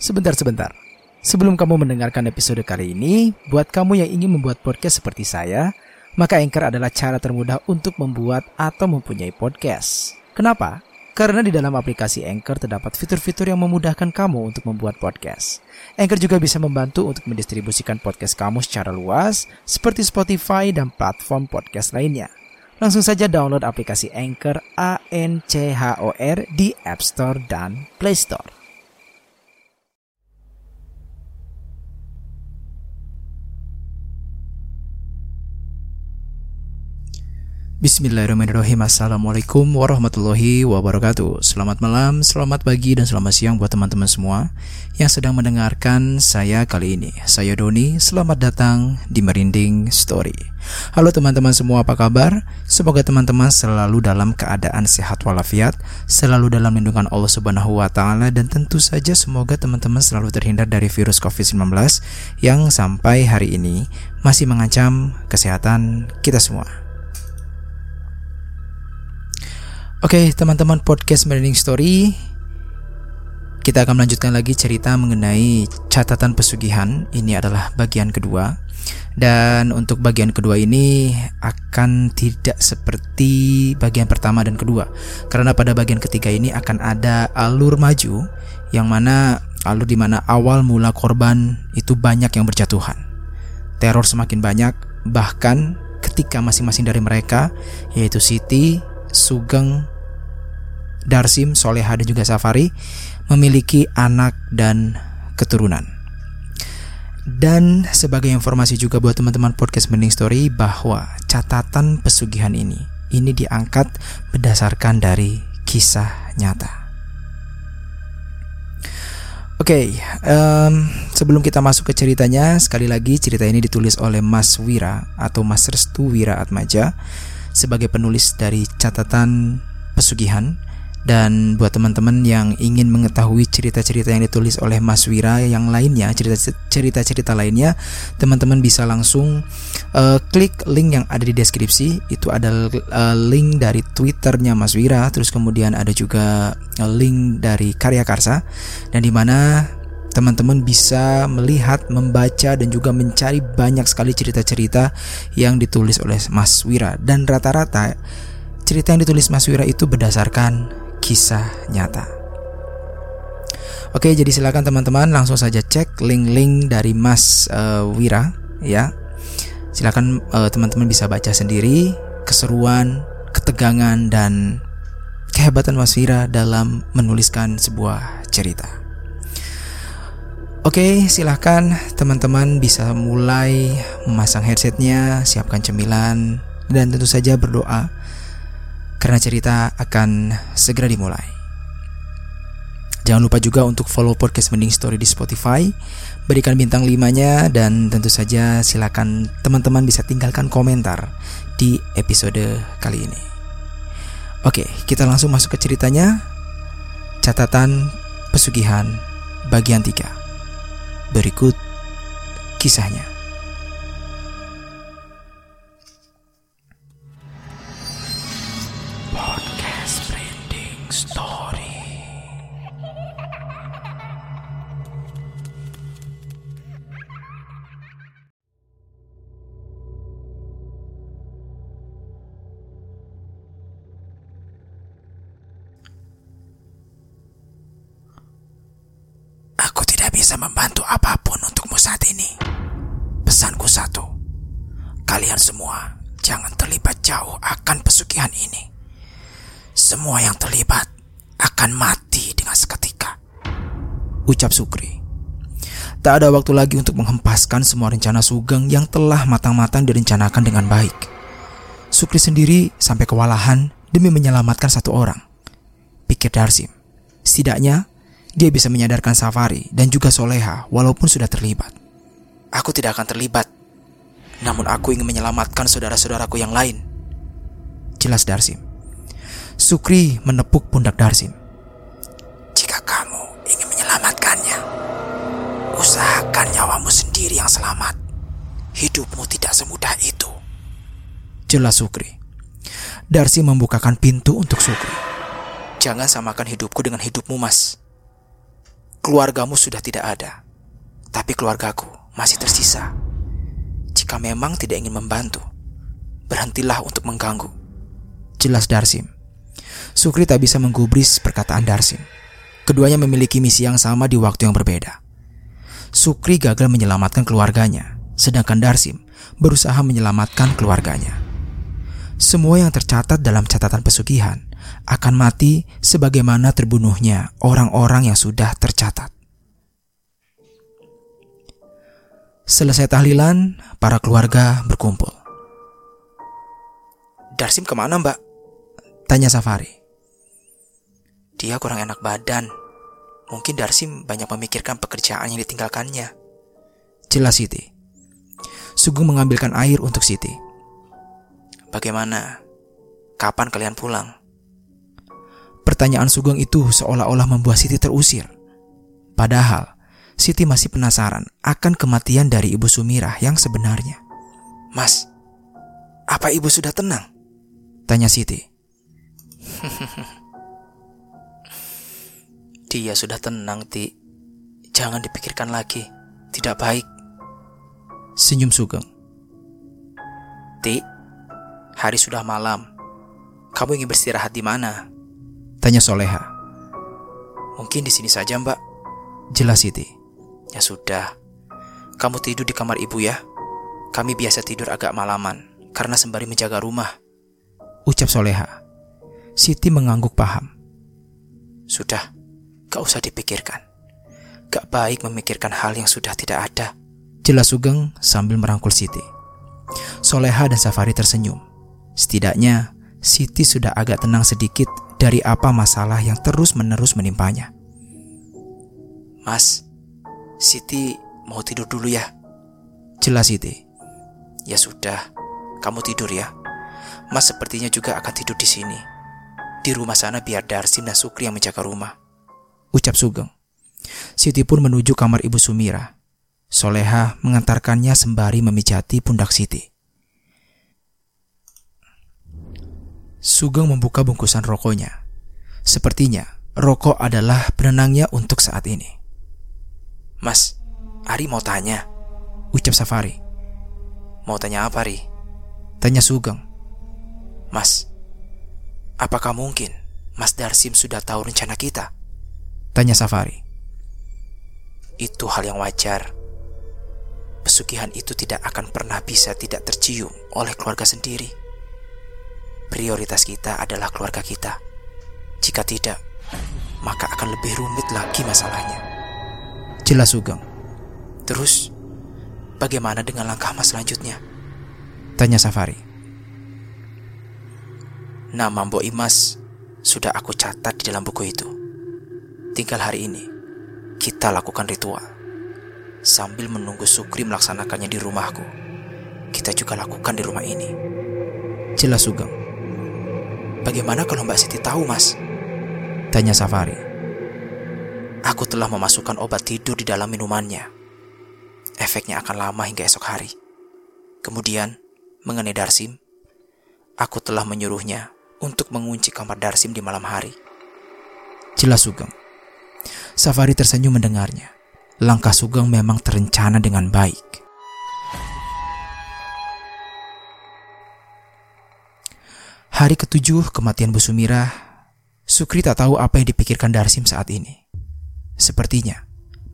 Sebentar-sebentar. Sebelum kamu mendengarkan episode kali ini, buat kamu yang ingin membuat podcast seperti saya, maka Anchor adalah cara termudah untuk membuat atau mempunyai podcast. Kenapa? Karena di dalam aplikasi Anchor terdapat fitur-fitur yang memudahkan kamu untuk membuat podcast. Anchor juga bisa membantu untuk mendistribusikan podcast kamu secara luas, seperti Spotify dan platform podcast lainnya. Langsung saja download aplikasi Anchor A N C H O R di App Store dan Play Store. Bismillahirrahmanirrahim. Assalamualaikum warahmatullahi wabarakatuh. Selamat malam, selamat pagi, dan selamat siang buat teman-teman semua Yang sedang mendengarkan saya kali ini. Saya Doni, selamat datang di Merinding Story. Halo teman-teman semua, apa kabar? Semoga teman-teman selalu dalam keadaan sehat walafiat Selalu dalam lindungan Allah subhanahu wa ta'ala Dan tentu saja semoga teman-teman selalu terhindar dari virus COVID-19 Yang sampai hari ini masih mengancam kesehatan kita semua Oke, okay, teman-teman podcast Merinding Story. Kita akan melanjutkan lagi cerita mengenai catatan pesugihan. Ini adalah bagian kedua. Dan untuk bagian kedua ini akan tidak seperti bagian pertama dan kedua. Karena pada bagian ketiga ini akan ada alur maju yang mana alur di mana awal mula korban itu banyak yang berjatuhan. Teror semakin banyak, bahkan ketika masing-masing dari mereka yaitu Siti, Sugeng, Darsim, Soleha dan juga Safari memiliki anak dan keturunan. Dan sebagai informasi juga buat teman-teman podcast Mending Story bahwa catatan pesugihan ini ini diangkat berdasarkan dari kisah nyata. Oke, okay, um, sebelum kita masuk ke ceritanya, sekali lagi cerita ini ditulis oleh Mas Wira atau Mas Restu Wira Atmaja sebagai penulis dari catatan pesugihan dan buat teman-teman yang ingin mengetahui cerita-cerita yang ditulis oleh Mas Wira yang lainnya, cerita-cerita lainnya, teman-teman bisa langsung uh, klik link yang ada di deskripsi. Itu ada uh, link dari Twitternya Mas Wira, terus kemudian ada juga uh, link dari Karya Karsa, dan di mana teman-teman bisa melihat, membaca dan juga mencari banyak sekali cerita-cerita yang ditulis oleh Mas Wira dan rata-rata cerita yang ditulis Mas Wira itu berdasarkan kisah nyata. Oke, jadi silakan teman-teman langsung saja cek link-link dari Mas uh, Wira ya. Silakan uh, teman-teman bisa baca sendiri keseruan, ketegangan dan kehebatan Mas Wira dalam menuliskan sebuah cerita. Oke, silahkan teman-teman bisa mulai memasang headsetnya, siapkan cemilan, dan tentu saja berdoa karena cerita akan segera dimulai. Jangan lupa juga untuk follow podcast Mending Story di Spotify, berikan bintang 5-nya dan tentu saja silakan teman-teman bisa tinggalkan komentar di episode kali ini. Oke, kita langsung masuk ke ceritanya. Catatan pesugihan bagian 3. Berikut kisahnya. Semua yang terlibat akan mati dengan seketika. Ucap Sukri. Tak ada waktu lagi untuk menghempaskan semua rencana Sugeng yang telah matang-matang direncanakan dengan baik. Sukri sendiri sampai kewalahan demi menyelamatkan satu orang. Pikir Darsim. Setidaknya dia bisa menyadarkan Safari dan juga Soleha walaupun sudah terlibat. Aku tidak akan terlibat, namun aku ingin menyelamatkan saudara-saudaraku yang lain. Jelas Darsim. Sukri menepuk pundak Darsim. Jika kamu ingin menyelamatkannya, usahakan nyawamu sendiri yang selamat. Hidupmu tidak semudah itu. Jelas Sukri. Darsim membukakan pintu untuk Sukri. Jangan samakan hidupku dengan hidupmu, Mas. keluargamu sudah tidak ada, tapi keluargaku masih tersisa. Jika memang tidak ingin membantu, berhentilah untuk mengganggu. Jelas Darsim. Sukri tak bisa menggubris perkataan Darsim. Keduanya memiliki misi yang sama di waktu yang berbeda. Sukri gagal menyelamatkan keluarganya, sedangkan Darsim berusaha menyelamatkan keluarganya. Semua yang tercatat dalam catatan pesugihan akan mati sebagaimana terbunuhnya orang-orang yang sudah tercatat. Selesai tahlilan, para keluarga berkumpul. Darsim ke mana mbak? Tanya Safari. Dia kurang enak badan, Mungkin Darsim banyak memikirkan pekerjaan yang ditinggalkannya. Jelas Siti. Sugeng mengambilkan air untuk Siti. Bagaimana? Kapan kalian pulang? Pertanyaan Sugeng itu seolah-olah membuat Siti terusir. Padahal, Siti masih penasaran akan kematian dari Ibu Sumirah yang sebenarnya. Mas, apa Ibu sudah tenang? Tanya Siti. Dia sudah tenang, Ti. Jangan dipikirkan lagi. Tidak baik. Senyum Sugeng. Ti, hari sudah malam. Kamu ingin beristirahat di mana? Tanya Soleha. Mungkin di sini saja, Mbak. Jelas Siti. Ya sudah. Kamu tidur di kamar ibu ya. Kami biasa tidur agak malaman karena sembari menjaga rumah. Ucap Soleha. Siti mengangguk paham. Sudah, Gak usah dipikirkan. Gak baik memikirkan hal yang sudah tidak ada. Jelas Sugeng sambil merangkul Siti. Soleha dan Safari tersenyum. Setidaknya, Siti sudah agak tenang sedikit dari apa masalah yang terus-menerus menimpanya. Mas, Siti mau tidur dulu ya? Jelas Siti. Ya sudah, kamu tidur ya. Mas sepertinya juga akan tidur di sini. Di rumah sana biar Darsim dan Sukri yang menjaga rumah ucap Sugeng. Siti pun menuju kamar Ibu Sumira. Soleha mengantarkannya sembari memijati pundak Siti. Sugeng membuka bungkusan rokoknya. Sepertinya rokok adalah penenangnya untuk saat ini. Mas, Ari mau tanya. Ucap Safari. Mau tanya apa, Ari? Tanya Sugeng. Mas, apakah mungkin Mas Darsim sudah tahu rencana kita? Tanya Safari. Itu hal yang wajar. Pesugihan itu tidak akan pernah bisa tidak tercium oleh keluarga sendiri. Prioritas kita adalah keluarga kita. Jika tidak, maka akan lebih rumit lagi masalahnya. Jelas Sugeng. Terus, bagaimana dengan langkah mas selanjutnya? Tanya Safari. Nama Mbok Imas sudah aku catat di dalam buku itu. Tinggal hari ini, kita lakukan ritual. Sambil menunggu Sukri melaksanakannya di rumahku, kita juga lakukan di rumah ini. Jelas Sugeng. Bagaimana kalau Mbak Siti tahu, Mas? Tanya Safari. Aku telah memasukkan obat tidur di dalam minumannya. Efeknya akan lama hingga esok hari. Kemudian, mengenai Darsim, aku telah menyuruhnya untuk mengunci kamar Darsim di malam hari. Jelas Sugeng. Safari tersenyum mendengarnya. Langkah Sugeng memang terencana dengan baik. Hari ketujuh kematian Bu Sumirah, Sukri tak tahu apa yang dipikirkan Darsim saat ini. Sepertinya,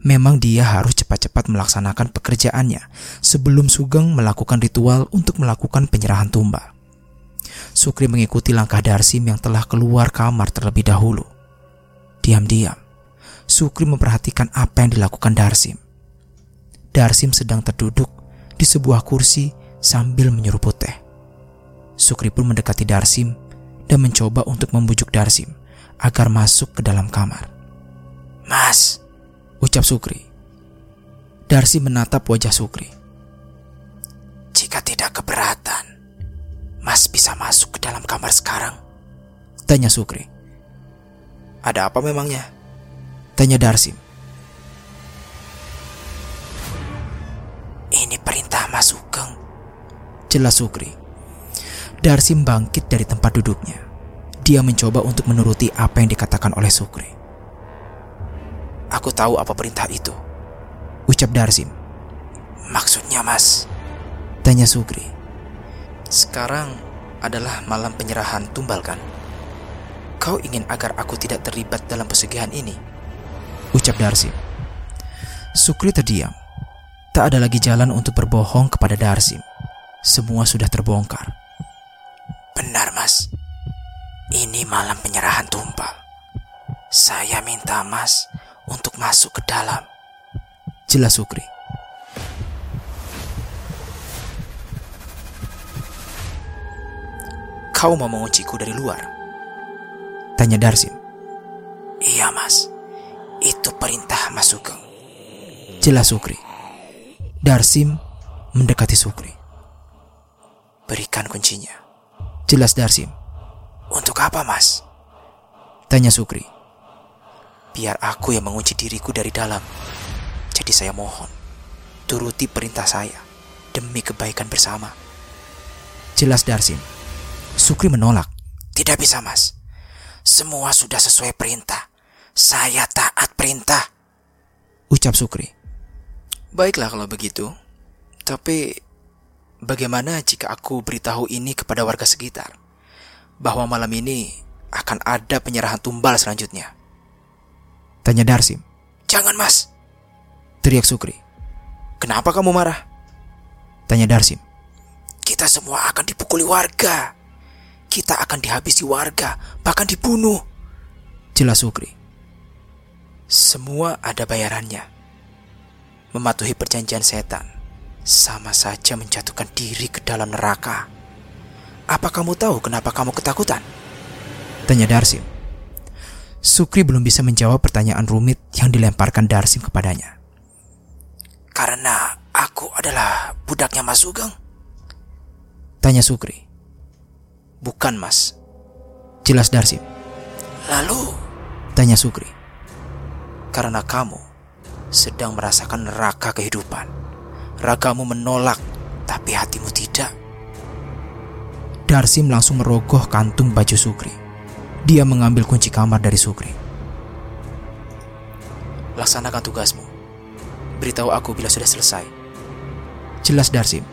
memang dia harus cepat-cepat melaksanakan pekerjaannya sebelum Sugeng melakukan ritual untuk melakukan penyerahan tumbal. Sukri mengikuti langkah Darsim yang telah keluar kamar terlebih dahulu. Diam-diam, Sukri memperhatikan apa yang dilakukan Darsim. Darsim sedang terduduk di sebuah kursi sambil menyeruput teh. Sukri pun mendekati Darsim dan mencoba untuk membujuk Darsim agar masuk ke dalam kamar. Mas, ucap Sukri. Darsim menatap wajah Sukri. Jika tidak keberatan, Mas bisa masuk ke dalam kamar sekarang? Tanya Sukri. Ada apa memangnya? Tanya Darsim. Ini perintah Mas Sugeng. Jelas Sukri. Darsim bangkit dari tempat duduknya. Dia mencoba untuk menuruti apa yang dikatakan oleh Sukri. aku tahu apa perintah itu. Ucap Darsim. Maksudnya mas? Tanya Sukri. Sekarang adalah malam penyerahan tumbal kan? Kau ingin agar aku tidak terlibat dalam pesugihan ini? Ucap Darsim. Sukri terdiam. Tak ada lagi jalan untuk berbohong kepada Darsim. Semua sudah terbongkar. Benar mas. Ini malam penyerahan tumbal. Saya minta mas untuk masuk ke dalam. Jelas Sukri. Kau mau mengunciku dari luar? Tanya Darsim. Iya mas, itu perintah Mas Sugeng. Jelas Sukri. Darsim mendekati Sukri. Berikan kuncinya. Jelas Darsim. Untuk apa mas? Tanya Sukri. Biar aku yang mengunci diriku dari dalam. Jadi saya mohon, turuti perintah saya demi kebaikan bersama. Jelas Darsim. Sukri menolak. Tidak bisa mas. Semua sudah sesuai perintah. Saya taat perintah. Ucap Sukri. Baiklah kalau begitu. Tapi bagaimana jika aku beritahu ini kepada warga sekitar? Bahwa malam ini akan ada penyerahan tumbal selanjutnya. Tanya Darsim. Jangan mas. Teriak Sukri. Kenapa kamu marah? Tanya Darsim. Kita semua akan dipukuli warga kita akan dihabisi warga, bahkan dibunuh. Jelas Sukri. Semua ada bayarannya. Mematuhi perjanjian setan sama saja menjatuhkan diri ke dalam neraka. Apa kamu tahu kenapa kamu ketakutan? Tanya Darsim. Sukri belum bisa menjawab pertanyaan rumit yang dilemparkan Darsim kepadanya. Karena aku adalah budaknya Mas Sugeng. Tanya Sukri. Bukan mas Jelas Darsim Lalu? Tanya Sukri Karena kamu sedang merasakan neraka kehidupan Ragamu menolak Tapi hatimu tidak Darsim langsung merogoh kantung baju Sukri Dia mengambil kunci kamar dari Sukri Laksanakan tugasmu Beritahu aku bila sudah selesai Jelas Darsim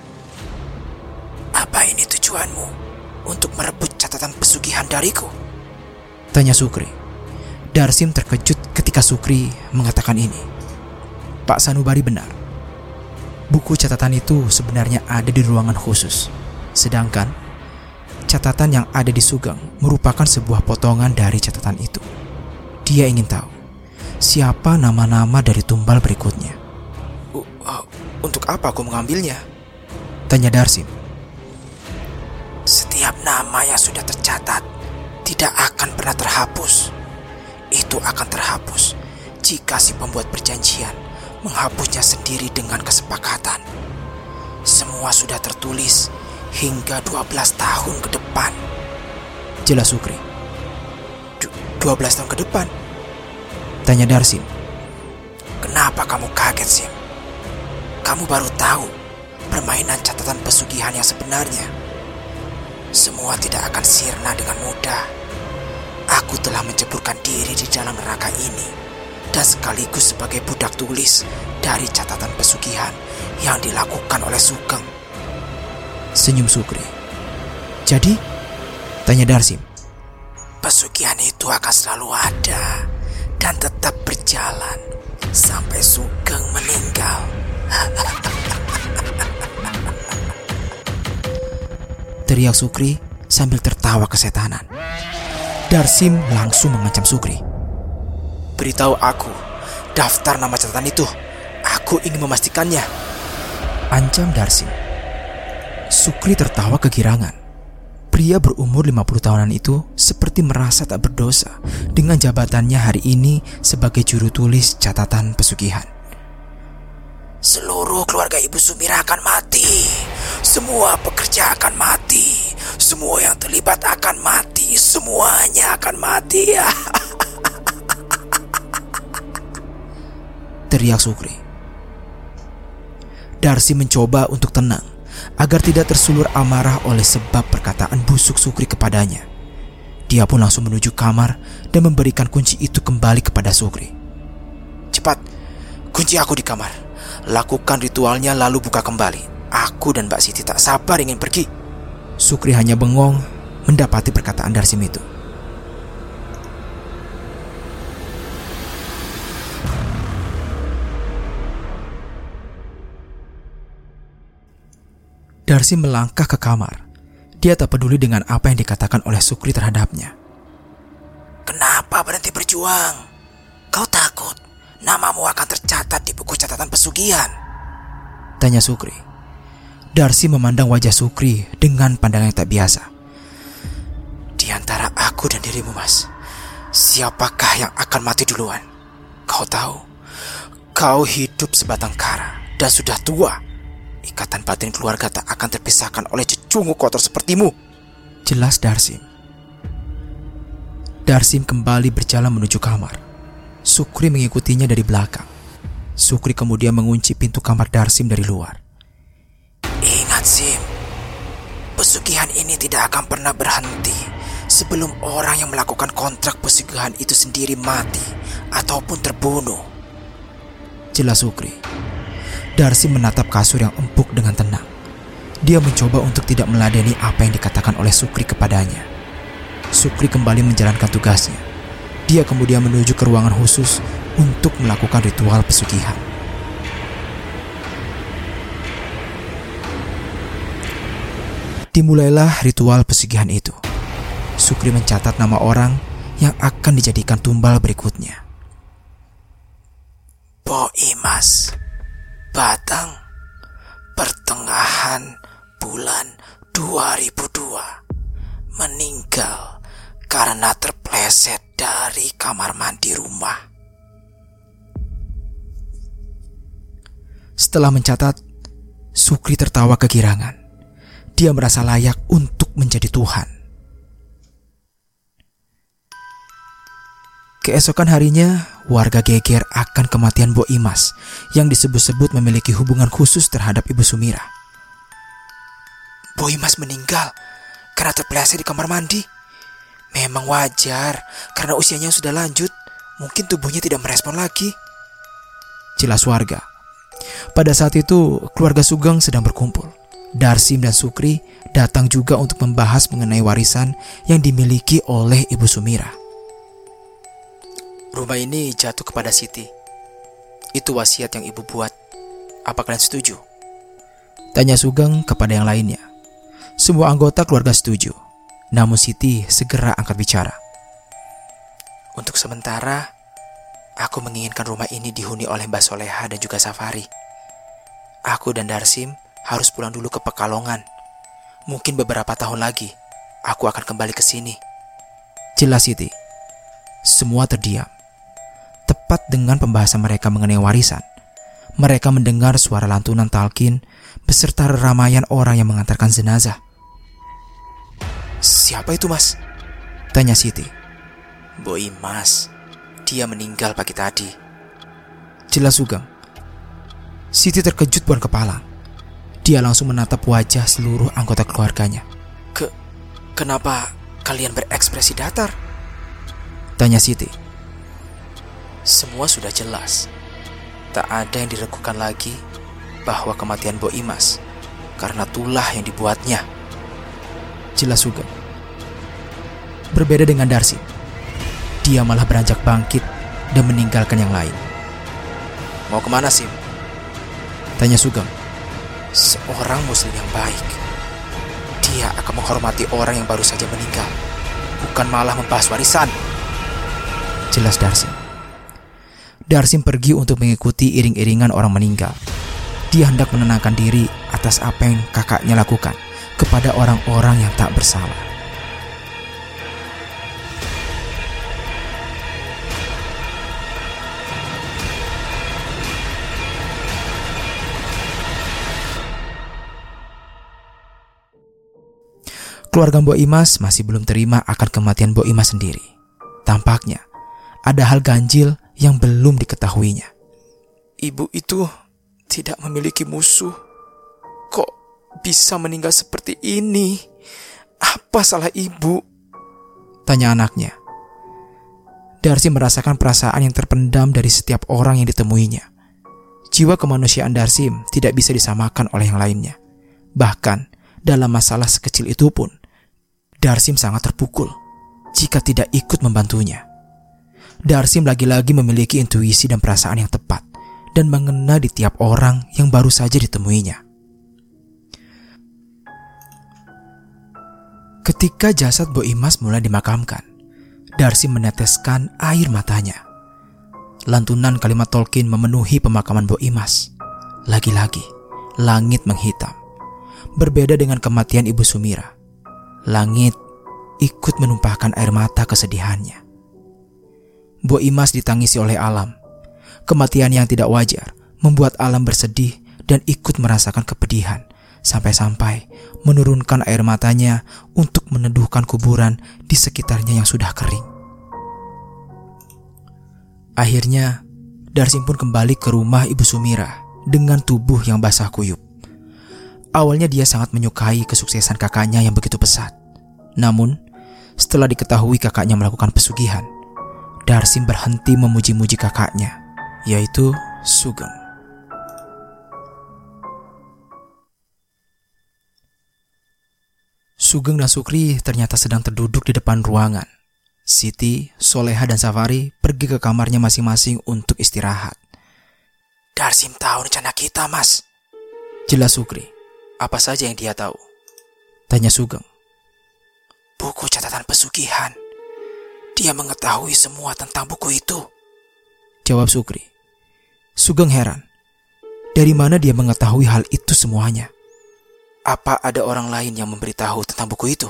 Apa ini tujuanmu? untuk merebut catatan pesugihan dariku? Tanya Sukri. Darsim terkejut ketika Sukri mengatakan ini. Pak Sanubari benar. Buku catatan itu sebenarnya ada di ruangan khusus. Sedangkan catatan yang ada di Sugeng merupakan sebuah potongan dari catatan itu. Dia ingin tahu siapa nama-nama dari tumbal berikutnya. Uh, untuk apa aku mengambilnya? Tanya Darsim. Setiap nama yang sudah tercatat tidak akan pernah terhapus. Itu akan terhapus jika si pembuat perjanjian menghapusnya sendiri dengan kesepakatan. Semua sudah tertulis hingga 12 tahun ke depan. Jelas Sukri. Du 12 tahun ke depan? Tanya Darsim. Kenapa kamu kaget, Sim? Kamu baru tahu permainan catatan pesugihan yang sebenarnya semua tidak akan sirna dengan mudah. Aku telah menceburkan diri di dalam neraka ini dan sekaligus sebagai budak tulis dari catatan pesugihan yang dilakukan oleh Sugeng. Senyum Sukri. Jadi, tanya Darsim. Pesugihan itu akan selalu ada dan tetap berjalan sampai Sugeng meninggal. teriak Sukri sambil tertawa kesetanan. Darsim langsung mengancam Sukri. Beritahu aku daftar nama catatan itu. Aku ingin memastikannya. Ancam Darsim. Sukri tertawa kegirangan. Pria berumur 50 tahunan itu seperti merasa tak berdosa dengan jabatannya hari ini sebagai juru tulis catatan pesugihan. Seluruh keluarga Ibu Sumira akan mati. Semua pekerja akan mati. Semua yang terlibat akan mati. Semuanya akan mati. Teriak Sukri. Darsi mencoba untuk tenang agar tidak tersulur amarah oleh sebab perkataan busuk Sukri kepadanya. Dia pun langsung menuju kamar dan memberikan kunci itu kembali kepada Sukri. Kunci aku di kamar. Lakukan ritualnya lalu buka kembali. Aku dan Mbak Siti tak sabar ingin pergi. Sukri hanya bengong mendapati perkataan Darsim itu. Darsi melangkah ke kamar. Dia tak peduli dengan apa yang dikatakan oleh Sukri terhadapnya. Kenapa berhenti berjuang? Kau takut namamu akan tercatat di buku catatan pesugihan? Tanya Sukri. Darsi memandang wajah Sukri dengan pandangan yang tak biasa. Di antara aku dan dirimu, Mas, siapakah yang akan mati duluan? Kau tahu, kau hidup sebatang kara dan sudah tua Ikatan batin keluarga tak akan terpisahkan oleh cecungu kotor sepertimu. Jelas Darsim. Darsim kembali berjalan menuju kamar. Sukri mengikutinya dari belakang. Sukri kemudian mengunci pintu kamar Darsim dari luar. Pesugihan ini tidak akan pernah berhenti sebelum orang yang melakukan kontrak pesugihan itu sendiri mati ataupun terbunuh. Jelas Sukri. Darcy menatap kasur yang empuk dengan tenang. Dia mencoba untuk tidak meladeni apa yang dikatakan oleh Sukri kepadanya. Sukri kembali menjalankan tugasnya. Dia kemudian menuju ke ruangan khusus untuk melakukan ritual pesugihan. Dimulailah ritual pesugihan itu. Sukri mencatat nama orang yang akan dijadikan tumbal berikutnya. Bo Imas. Batang pertengahan bulan 2002 meninggal karena terpleset dari kamar mandi rumah. Setelah mencatat, Sukri tertawa kegirangan. Dia merasa layak untuk menjadi Tuhan. Keesokan harinya, warga geger akan kematian Bo Imas yang disebut-sebut memiliki hubungan khusus terhadap Ibu Sumira. Bo Imas meninggal karena terpeleset di kamar mandi. Memang wajar karena usianya sudah lanjut, mungkin tubuhnya tidak merespon lagi. Jelas warga. Pada saat itu, keluarga Sugeng sedang berkumpul. Darsim dan Sukri datang juga untuk membahas mengenai warisan yang dimiliki oleh Ibu Sumira. Rumah ini jatuh kepada Siti. Itu wasiat yang ibu buat. Apa kalian setuju? Tanya Sugeng kepada yang lainnya. Semua anggota keluarga setuju. Namun Siti segera angkat bicara. Untuk sementara, aku menginginkan rumah ini dihuni oleh Mbak Soleha dan juga Safari. Aku dan Darsim harus pulang dulu ke Pekalongan. Mungkin beberapa tahun lagi, aku akan kembali ke sini. Jelas Siti. Semua terdiam tepat dengan pembahasan mereka mengenai warisan. Mereka mendengar suara lantunan talkin beserta ramaian orang yang mengantarkan jenazah. Siapa itu mas? Tanya Siti. Boy mas, dia meninggal pagi tadi. Jelas Sugeng. Siti terkejut bukan kepala. Dia langsung menatap wajah seluruh anggota keluarganya. Ke, kenapa kalian berekspresi datar? Tanya Siti. Semua sudah jelas. Tak ada yang diragukan lagi bahwa kematian Bo Imas karena tulah yang dibuatnya. Jelas juga. Berbeda dengan Darcy, dia malah beranjak bangkit dan meninggalkan yang lain. Mau ke mana sih? Tanya Sugeng. Seorang muslim yang baik. Dia akan menghormati orang yang baru saja meninggal. Bukan malah membahas warisan. Jelas Darcy. Darsim pergi untuk mengikuti iring-iringan orang meninggal. Dia hendak menenangkan diri atas apa yang kakaknya lakukan kepada orang-orang yang tak bersalah. Keluarga Mbok Imas masih belum terima akan kematian Mbok Imas sendiri. Tampaknya ada hal ganjil yang belum diketahuinya. Ibu itu tidak memiliki musuh. Kok bisa meninggal seperti ini? Apa salah ibu? Tanya anaknya. Darcy merasakan perasaan yang terpendam dari setiap orang yang ditemuinya. Jiwa kemanusiaan Darsim tidak bisa disamakan oleh yang lainnya. Bahkan, dalam masalah sekecil itu pun, Darsim sangat terpukul jika tidak ikut membantunya. Darsim lagi-lagi memiliki intuisi dan perasaan yang tepat dan mengena di tiap orang yang baru saja ditemuinya. Ketika jasad Bo Imas mulai dimakamkan, Darsim meneteskan air matanya. Lantunan kalimat Tolkien memenuhi pemakaman Bo Imas. Lagi-lagi, langit menghitam. Berbeda dengan kematian Ibu Sumira. Langit ikut menumpahkan air mata kesedihannya. Bo Imas ditangisi oleh alam. Kematian yang tidak wajar membuat alam bersedih dan ikut merasakan kepedihan sampai-sampai menurunkan air matanya untuk meneduhkan kuburan di sekitarnya yang sudah kering. Akhirnya, Darsim pun kembali ke rumah Ibu Sumira dengan tubuh yang basah kuyup. Awalnya dia sangat menyukai kesuksesan kakaknya yang begitu pesat. Namun, setelah diketahui kakaknya melakukan pesugihan, Darsim berhenti memuji-muji kakaknya, yaitu Sugeng. Sugeng dan Sukri ternyata sedang terduduk di depan ruangan Siti, Soleha, dan Safari pergi ke kamarnya masing-masing untuk istirahat. Darsim tahu rencana kita, Mas. Jelas Sukri. Apa saja yang dia tahu? Tanya Sugeng. Buku catatan pesugihan. Dia mengetahui semua tentang buku itu. Jawab Sukri. Sugeng heran. Dari mana dia mengetahui hal itu semuanya? Apa ada orang lain yang memberitahu tentang buku itu?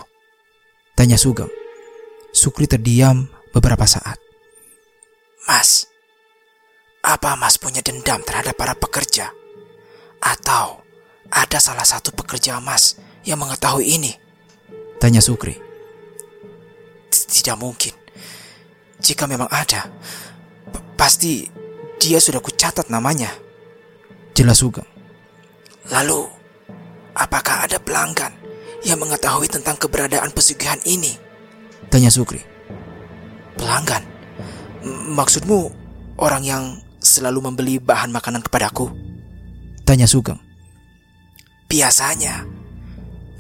Tanya Sugeng. Sukri terdiam beberapa saat. Mas, apa Mas punya dendam terhadap para pekerja? Atau ada salah satu pekerja Mas yang mengetahui ini? Tanya Sukri. Tidak mungkin. Jika memang ada, pasti dia sudah kucatat namanya. Jelas Sugeng. Lalu, apakah ada pelanggan yang mengetahui tentang keberadaan pesugihan ini? Tanya Sukri. Pelanggan? Maksudmu orang yang selalu membeli bahan makanan kepadaku? Tanya Sugeng. Biasanya,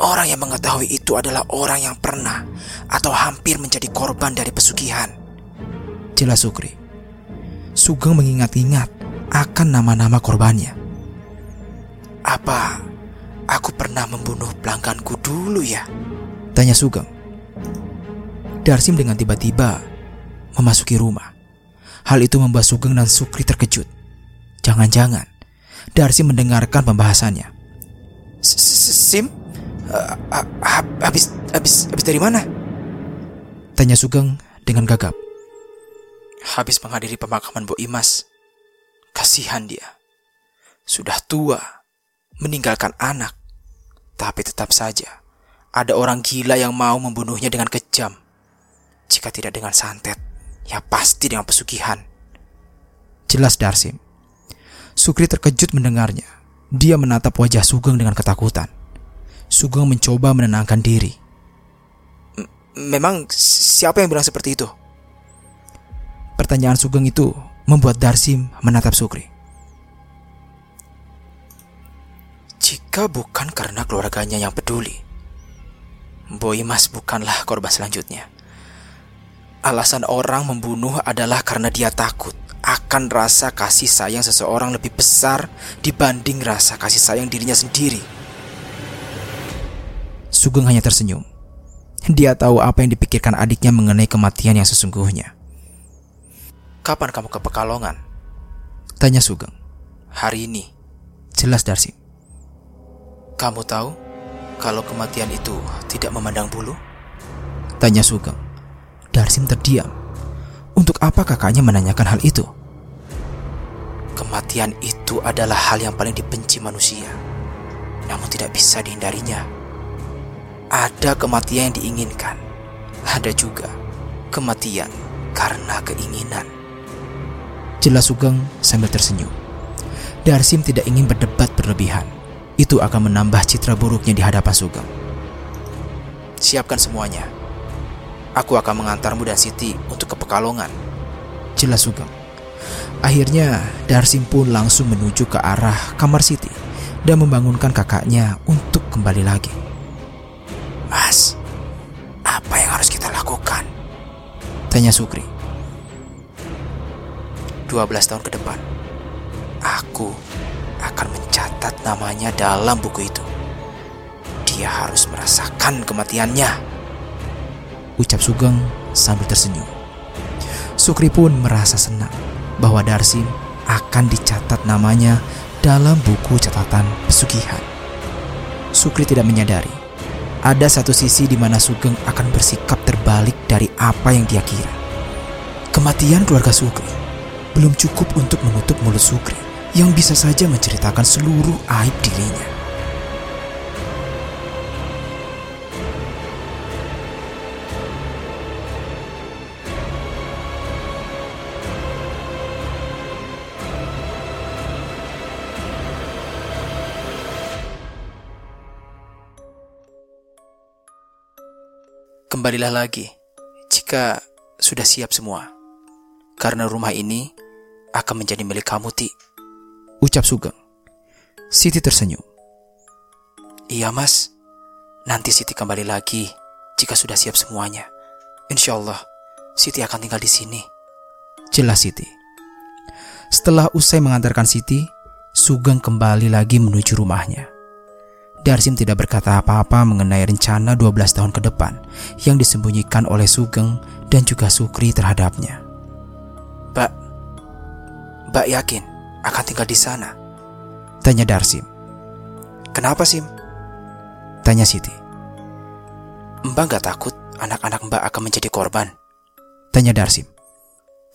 orang yang mengetahui itu adalah orang yang pernah atau hampir menjadi korban dari pesugihan. Jelas Sukri. Sugeng mengingat-ingat akan nama-nama korbannya. Apa aku pernah membunuh pelangganku dulu ya? Tanya Sugeng. Darsim dengan tiba-tiba memasuki rumah. Hal itu membuat Sugeng dan Sukri terkejut. Jangan-jangan Darsim mendengarkan pembahasannya. Sim? Habis habis habis dari mana? Tanya Sugeng dengan gagap. Habis menghadiri pemakaman Bu Imas. Kasihan dia. Sudah tua, meninggalkan anak. Tapi tetap saja ada orang gila yang mau membunuhnya dengan kejam. Jika tidak dengan santet, ya pasti dengan pesugihan. Jelas Darsim. Sukri terkejut mendengarnya. Dia menatap wajah Sugeng dengan ketakutan. Sugeng mencoba menenangkan diri. Memang siapa yang bilang seperti itu? Pertanyaan Sugeng itu membuat Darsim menatap Sukri. Jika bukan karena keluarganya yang peduli, Boy Mas bukanlah korban selanjutnya. Alasan orang membunuh adalah karena dia takut akan rasa kasih sayang seseorang lebih besar dibanding rasa kasih sayang dirinya sendiri. Sugeng hanya tersenyum. Dia tahu apa yang dipikirkan adiknya mengenai kematian yang sesungguhnya. Kapan kamu ke Pekalongan? Tanya Sugeng. Hari ini. Jelas Darsim. Kamu tahu kalau kematian itu tidak memandang bulu? Tanya Sugeng. Darsim terdiam. Untuk apa kakaknya menanyakan hal itu? Kematian itu adalah hal yang paling dibenci manusia, namun tidak bisa dihindarinya. Ada kematian yang diinginkan, ada juga kematian karena keinginan. Jelas Sugeng sambil tersenyum. Darsim tidak ingin berdebat berlebihan. Itu akan menambah citra buruknya di hadapan Sugeng. Siapkan semuanya, Aku akan mengantarmu dan Siti untuk ke Pekalongan. Jelas Sugeng. Akhirnya, Darsim pun langsung menuju ke arah kamar Siti dan membangunkan kakaknya untuk kembali lagi. Mas, apa yang harus kita lakukan? Tanya Sukri. 12 tahun ke depan, aku akan mencatat namanya dalam buku itu. Dia harus merasakan kematiannya. Ucap Sugeng sambil tersenyum. Sukri pun merasa senang bahwa Darsim akan dicatat namanya dalam buku catatan pesugihan. Sukri tidak menyadari ada satu sisi di mana Sugeng akan bersikap terbalik dari apa yang dia kira. Kematian keluarga Sukri belum cukup untuk menutup mulut Sukri yang bisa saja menceritakan seluruh aib dirinya. Kembalilah lagi jika sudah siap semua. Karena rumah ini akan menjadi milik kamu, Ti. Ucap Sugeng. Siti tersenyum. Iya, Mas. Nanti Siti kembali lagi jika sudah siap semuanya. Insya Allah, Siti akan tinggal di sini. Jelas Siti. Setelah usai mengantarkan Siti, Sugeng kembali lagi menuju rumahnya. Darsim tidak berkata apa-apa mengenai rencana 12 tahun ke depan yang disembunyikan oleh Sugeng dan juga Sukri terhadapnya. Mbak, Mbak yakin akan tinggal di sana? Tanya Darsim. Kenapa Sim? Tanya Siti. Mbak gak takut anak-anak Mbak akan menjadi korban? Tanya Darsim.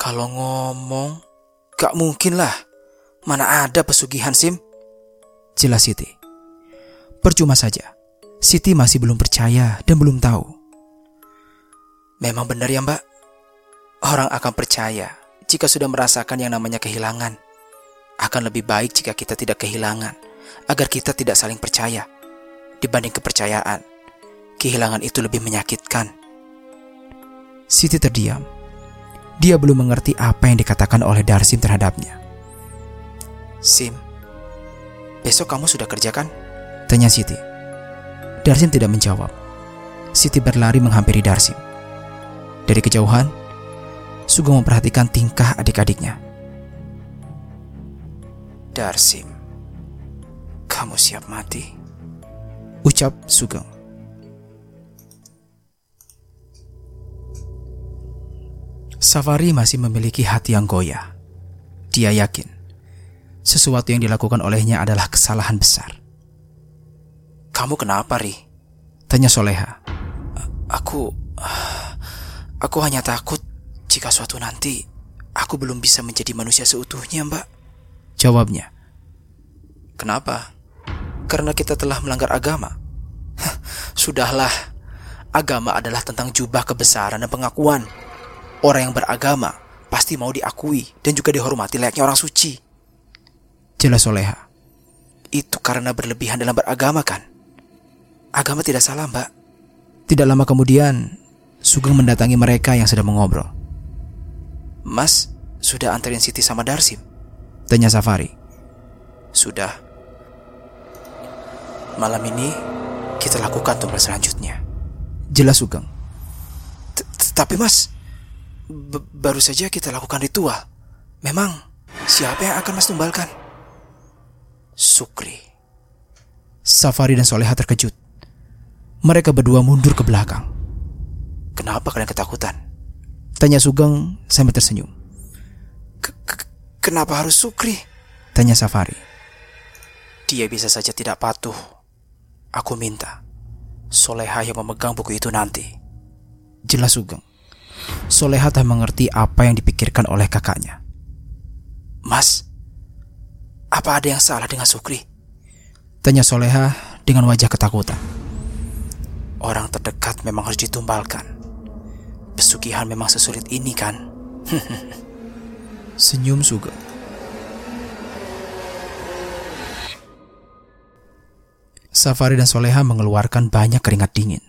Kalau ngomong, gak mungkin lah. Mana ada pesugihan Sim? Jelas Siti. Percuma saja. Siti masih belum percaya dan belum tahu. Memang benar ya mbak? Orang akan percaya jika sudah merasakan yang namanya kehilangan. Akan lebih baik jika kita tidak kehilangan, agar kita tidak saling percaya. Dibanding kepercayaan, kehilangan itu lebih menyakitkan. Siti terdiam. Dia belum mengerti apa yang dikatakan oleh Darsim terhadapnya. Sim, besok kamu sudah kerja kan? Tanya Siti. Darsim tidak menjawab. Siti berlari menghampiri Darsim. Dari kejauhan, Sugeng memperhatikan tingkah adik-adiknya. Darsim, kamu siap mati? Ucap Sugeng. Safari masih memiliki hati yang goyah. Dia yakin sesuatu yang dilakukan olehnya adalah kesalahan besar. Kamu kenapa, Ri? Tanya Soleha. Aku... Aku hanya takut jika suatu nanti aku belum bisa menjadi manusia seutuhnya, Mbak. Jawabnya. Kenapa? Karena kita telah melanggar agama. Sudahlah, agama adalah tentang jubah kebesaran dan pengakuan. Orang yang beragama pasti mau diakui dan juga dihormati layaknya orang suci. Jelas Soleha. Itu karena berlebihan dalam beragama kan? Agama tidak salah, Mbak. Tidak lama kemudian, Sugeng mendatangi mereka yang sedang mengobrol. Mas, sudah anterin Siti sama Darsim? Tanya Safari. Sudah. Malam ini kita lakukan tumbal selanjutnya. Jelas Sugeng. Tapi mas, baru saja kita lakukan ritual. Memang siapa yang akan mas tumbalkan? Sukri. Safari dan Soleha terkejut. Mereka berdua mundur ke belakang. Kenapa kalian ketakutan? Tanya Sugeng sambil tersenyum. Kenapa harus Sukri? Tanya Safari. Dia bisa saja tidak patuh. Aku minta. Soleha yang memegang buku itu nanti. Jelas Sugeng. Soleha tak mengerti apa yang dipikirkan oleh kakaknya. Mas, apa ada yang salah dengan Sukri? Tanya Soleha dengan wajah ketakutan. Orang terdekat memang harus ditumbalkan. Pesugihan memang sesulit ini kan? Senyum Sugeng. Safari dan Soleha mengeluarkan banyak keringat dingin.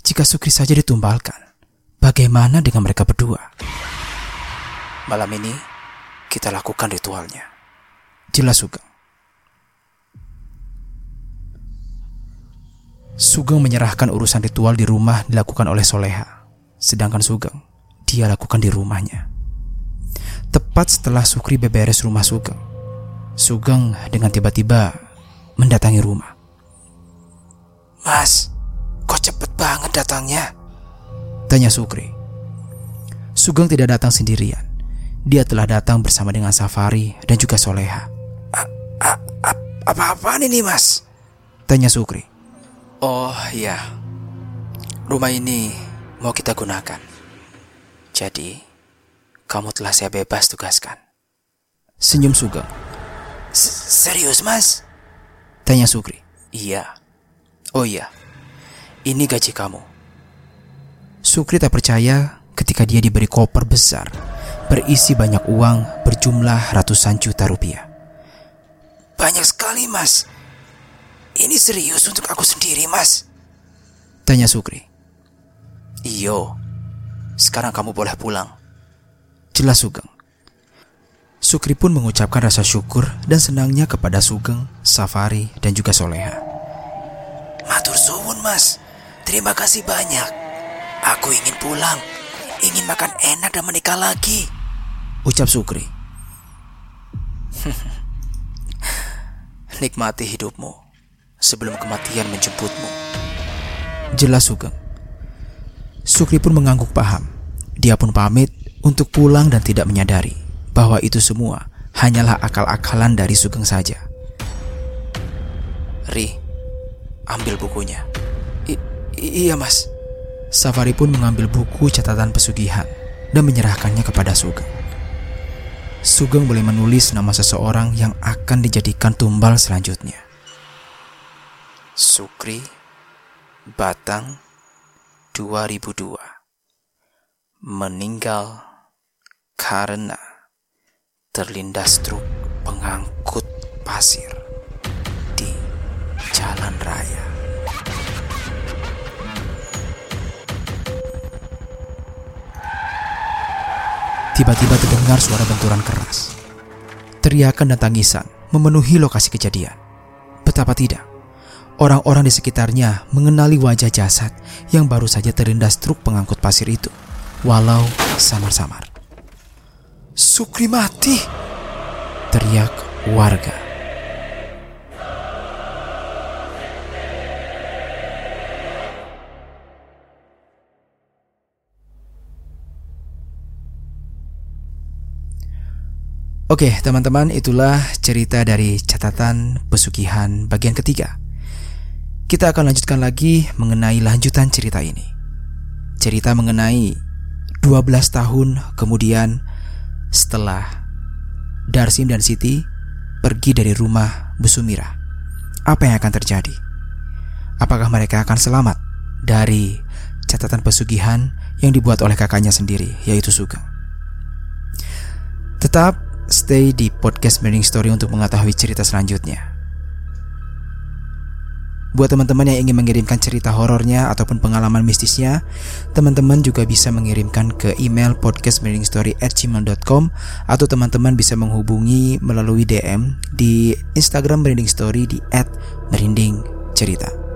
Jika Sukri saja ditumbalkan, bagaimana dengan mereka berdua? Malam ini, kita lakukan ritualnya. Jelas Sugeng. Sugeng menyerahkan urusan ritual di rumah dilakukan oleh Soleha. Sedangkan Sugeng, dia lakukan di rumahnya. Tepat setelah Sukri beberes rumah Sugeng, Sugeng dengan tiba-tiba mendatangi rumah. Mas, kok cepet banget datangnya? Tanya Sukri. Sugeng tidak datang sendirian. Dia telah datang bersama dengan Safari dan juga Soleha. Apa-apaan ini mas? Tanya Sukri. Oh iya, rumah ini mau kita gunakan. Jadi, kamu telah saya bebas tugaskan. Senyum Sugeng. Serius mas? Tanya Sukri. Iya. Oh iya, ini gaji kamu. Sukri tak percaya ketika dia diberi koper besar berisi banyak uang berjumlah ratusan juta rupiah. Banyak sekali mas, ini serius untuk aku sendiri, Mas. Tanya Sukri. Iyo, sekarang kamu boleh pulang. Jelas Sugeng. Sukri pun mengucapkan rasa syukur dan senangnya kepada Sugeng, Safari, dan juga Soleha. Matur suwun, Mas. Terima kasih banyak. Aku ingin pulang. Ingin makan enak dan menikah lagi. Ucap Sukri. Nikmati hidupmu sebelum kematian menjemputmu. Jelas Sugeng. Sukri pun mengangguk paham. Dia pun pamit untuk pulang dan tidak menyadari bahwa itu semua hanyalah akal-akalan dari Sugeng saja. Ri, ambil bukunya. I iya mas. Safari pun mengambil buku catatan pesugihan dan menyerahkannya kepada Sugeng. Sugeng boleh menulis nama seseorang yang akan dijadikan tumbal selanjutnya. Sukri Batang 2002 meninggal karena terlindas truk pengangkut pasir di jalan raya. Tiba-tiba terdengar suara benturan keras. Teriakan dan tangisan memenuhi lokasi kejadian. Betapa tidak, Orang-orang di sekitarnya mengenali wajah jasad yang baru saja terlindas truk pengangkut pasir itu, walau samar-samar. Sukri mati! Teriak warga. Oke, teman-teman, itulah cerita dari catatan pesugihan bagian ketiga. Kita akan lanjutkan lagi mengenai lanjutan cerita ini. Cerita mengenai 12 tahun kemudian setelah Darsim dan Siti pergi dari rumah Bu Sumira. Apa yang akan terjadi? Apakah mereka akan selamat dari catatan pesugihan yang dibuat oleh kakaknya sendiri, yaitu Sugeng? Tetap stay di podcast Burning Story untuk mengetahui cerita selanjutnya. Buat teman-teman yang ingin mengirimkan cerita horornya ataupun pengalaman mistisnya, teman-teman juga bisa mengirimkan ke email podcastmerindingstory@gmail.com atau teman-teman bisa menghubungi melalui DM di Instagram Merinding Story di @merindingcerita.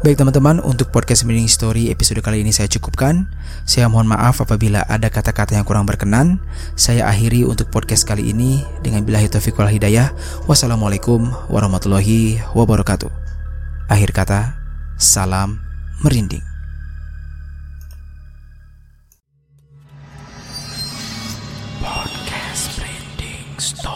Baik teman-teman, untuk podcast Merinding Story episode kali ini saya cukupkan. Saya mohon maaf apabila ada kata-kata yang kurang berkenan. Saya akhiri untuk podcast kali ini dengan billahi taufiq wal hidayah. Wassalamualaikum warahmatullahi wabarakatuh. Akhir kata, salam merinding. Podcast Merinding Story.